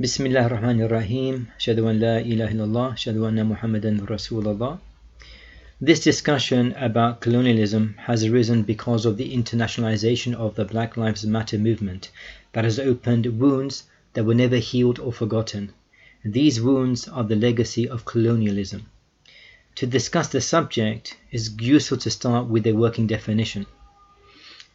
Bismillah ar-Rahman ar-Rahim. Shadu an la ilaha illallah. Shadu anna Muhammadan Rasulullah. This discussion about colonialism has arisen because of the internationalization of the Black Lives Matter movement that has opened wounds that were never healed or forgotten. These wounds are the legacy of colonialism. To discuss the subject, it's useful to start with a working definition.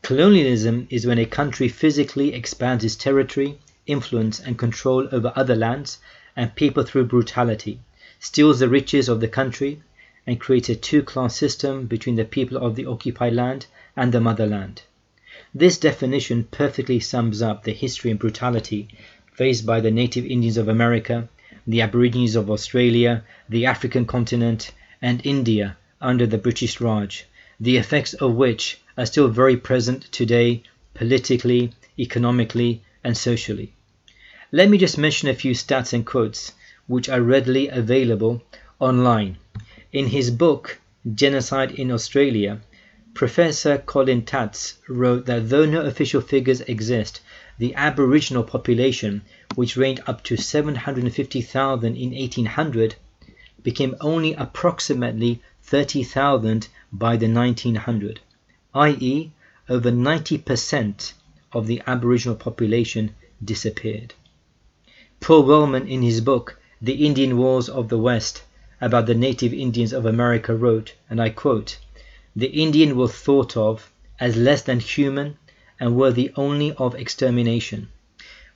Colonialism is when a country physically expands its territory influence and control over other lands and people through brutality, steals the riches of the country, and creates a two-class system between the people of the occupied land and the motherland. This definition perfectly sums up the history and brutality faced by the native Indians of America, the Aborigines of Australia, the African continent, and India under the British Raj, the effects of which are still very present today politically, economically, and socially. Let me just mention a few stats and quotes which are readily available online. In his book, Genocide in Australia, Professor Colin Tatz wrote that though no official figures exist, the Aboriginal population, which ranged up to 750,000 in 1800, became only approximately 30,000 by the 1900, i.e., over 90% of the Aboriginal population disappeared. Paul Wellman in his book The Indian Wars of the West about the native Indians of America wrote, and I quote, The Indian was thought of as less than human and worthy only of extermination.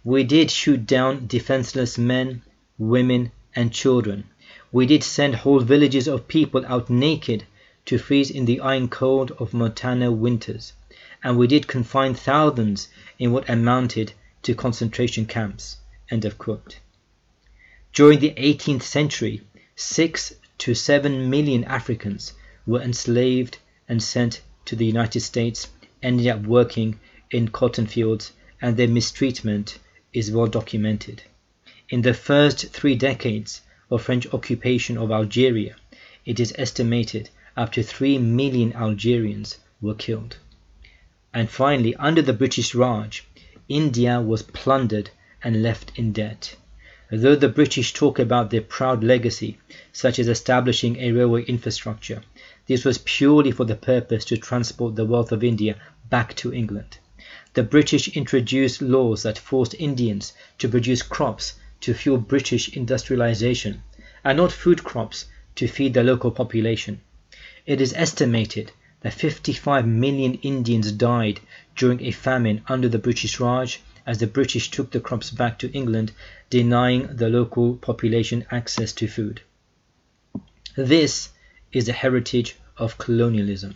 We did shoot down defenseless men, women, and children. We did send whole villages of people out naked to freeze in the iron cold of Montana winters, and we did confine thousands in what amounted to concentration camps. During the 18th century, six to seven million Africans were enslaved and sent to the United States, ending up working in cotton fields, and their mistreatment is well documented. In the first three decades of French occupation of Algeria, it is estimated up to 3 million Algerians were killed. And finally, under the British Raj, India was plundered and left in debt. Though the British talk about their proud legacy, such as establishing a railway infrastructure, this was purely for the purpose to transport the wealth of India back to England. The British introduced laws that forced Indians to produce crops to fuel British industrialization, and not food crops to feed the local population. It is estimated that 55 million Indians died during a famine under the British Raj as the British took the crops back to England, denying the local population access to food. This is the heritage of colonialism.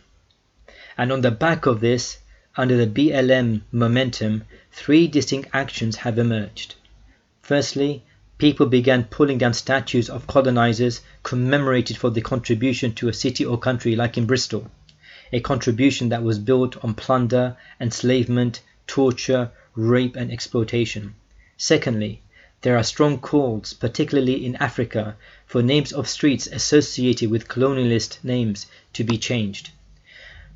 And on the back of this, under the BLM momentum, three distinct actions have emerged. Firstly, people began pulling down statues of colonizers commemorated for their contribution to a city or country like in Bristol, a contribution that was built on plunder, enslavement, torture, rape and exploitation. Secondly, there are strong calls, particularly in Africa, for names of streets associated with colonialist names to be changed.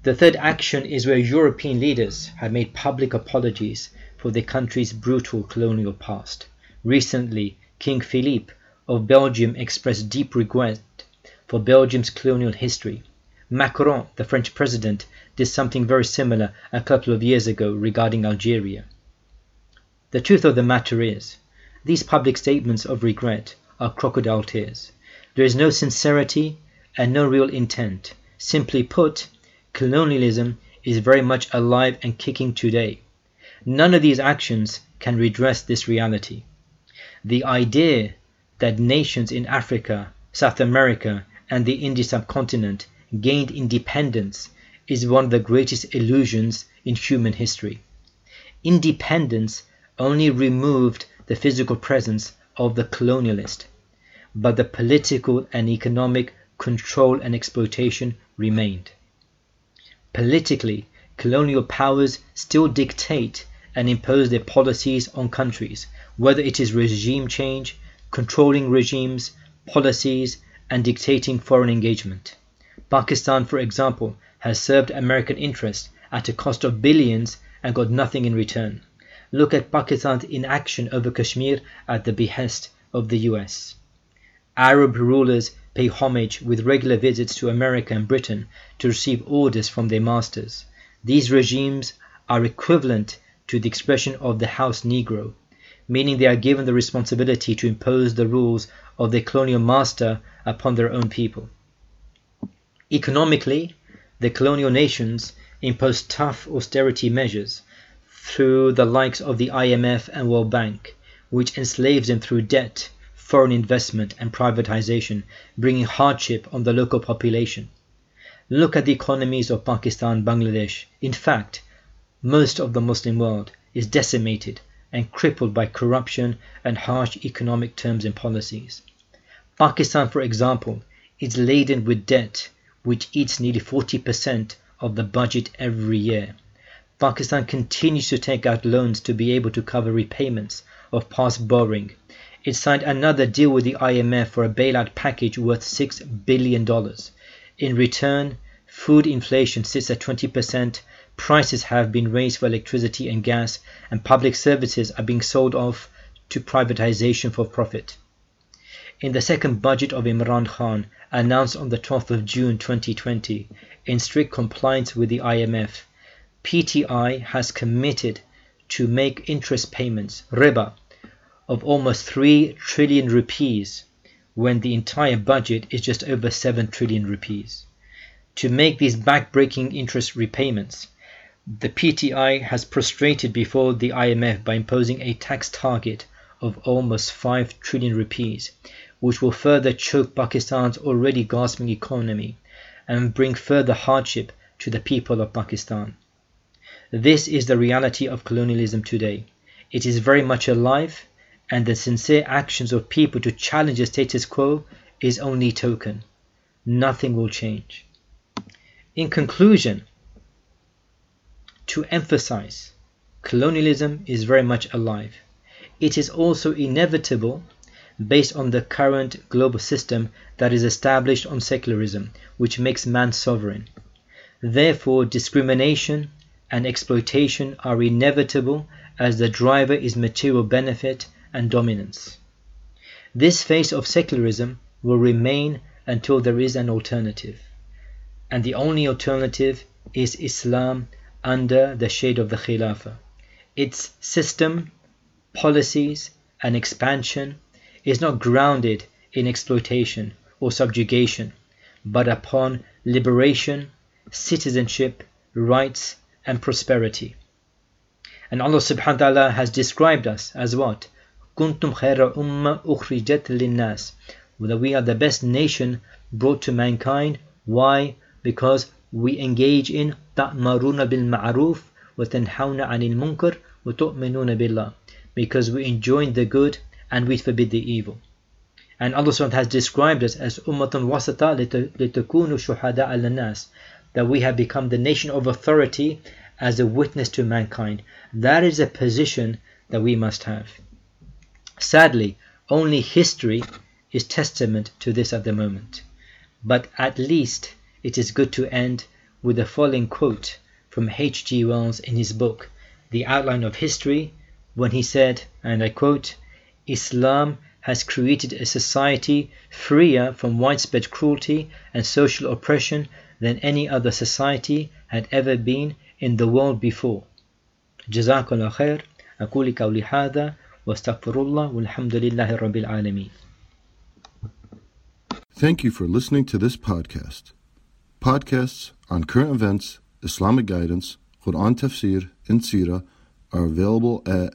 The third action is where European leaders have made public apologies for their country's brutal colonial past. Recently, King Philippe of Belgium expressed deep regret for Belgium's colonial history. Macron, the French president, did something very similar a couple of years ago regarding Algeria. The truth of the matter is, these public statements of regret are crocodile tears. There is no sincerity and no real intent. Simply put, colonialism is very much alive and kicking today. None of these actions can redress this reality. The idea that nations in Africa, South America, and the Indian subcontinent gained independence is one of the greatest illusions in human history. Independence only removed the physical presence of the colonialist. but the political and economic control and exploitation remained. Politically, colonial powers still dictate and impose their policies on countries, whether it is regime change, controlling regimes, policies, and dictating foreign engagement. Pakistan, for example, has served American interests at a cost of billions and got nothing in return. Look at Pakistan's inaction over Kashmir at the behest of the US. Arab rulers pay homage with regular visits to America and Britain to receive orders from their masters. These regimes are equivalent to the expression of the house Negro, meaning they are given the responsibility to impose the rules of their colonial master upon their own people. Economically, the colonial nations impose tough austerity measures through the likes of the IMF and World Bank, which enslaves them through debt, foreign investment, and privatization, bringing hardship on the local population. Look at the economies of Pakistan, Bangladesh. In fact, most of the Muslim world is decimated and crippled by corruption and harsh economic terms and policies. Pakistan, for example, is laden with debt which eats nearly 40% of the budget every year. Pakistan continues to take out loans to be able to cover repayments of past borrowing. It signed another deal with the IMF for a bailout package worth $6 billion. In return, food inflation sits at 20%, prices have been raised for electricity and gas, and public services are being sold off to privatization for profit. In the second budget of Imran Khan, announced on the 12th of June 2020, in strict compliance with the IMF, PTI has committed to make interest payments, riba, of almost 3 trillion rupees when the entire budget is just over 7 trillion rupees. To make these back-breaking interest repayments, the PTI has prostrated before the IMF by imposing a tax target of almost 5 trillion rupees, which will further choke Pakistan's already gasping economy and bring further hardship to the people of Pakistan. This is the reality of colonialism today. It is very much alive, and the sincere actions of people to challenge the status quo is only token. Nothing will change. In conclusion, to emphasize, colonialism is very much alive. It is also inevitable based on the current global system that is established on secularism, which makes man sovereign. Therefore, discrimination, and exploitation are inevitable as the driver is material benefit and dominance. This phase of secularism will remain until there is an alternative. And the only alternative is Islam under the shade of the Khilafah. Its system, policies, and expansion is not grounded in exploitation or subjugation, but upon liberation, citizenship, rights, and prosperity. And Allah subhanahu wa ta'ala has described us as what? Kuntum khayra umma ukhrijat linnas. That we are the best nation brought to mankind. Why? Because we engage in ta'maruna bil ma'ruf wa tanhawna 'anil munkar wa tu'minuna billah. Because we enjoin the good and we forbid the evil. And Allah subhanahu has described us as ummatun wasata litakunu shuhada al nas that we have become the nation of authority as a witness to mankind. That is a position that we must have. Sadly, only history is testament to this at the moment. But at least it is good to end with the following quote from H.G. Wells in his book, The Outline of History, when he said, and I quote, Islam has created a society freer from widespread cruelty and social oppression than any other society had ever been in the world before. جزاكم الله خير أقول قولي هذا واستغفر الله والحمد لله رب العالمين Thank you for listening to this podcast. Podcasts on current events, Islamic guidance, Quran tafsir, and Sirah are available at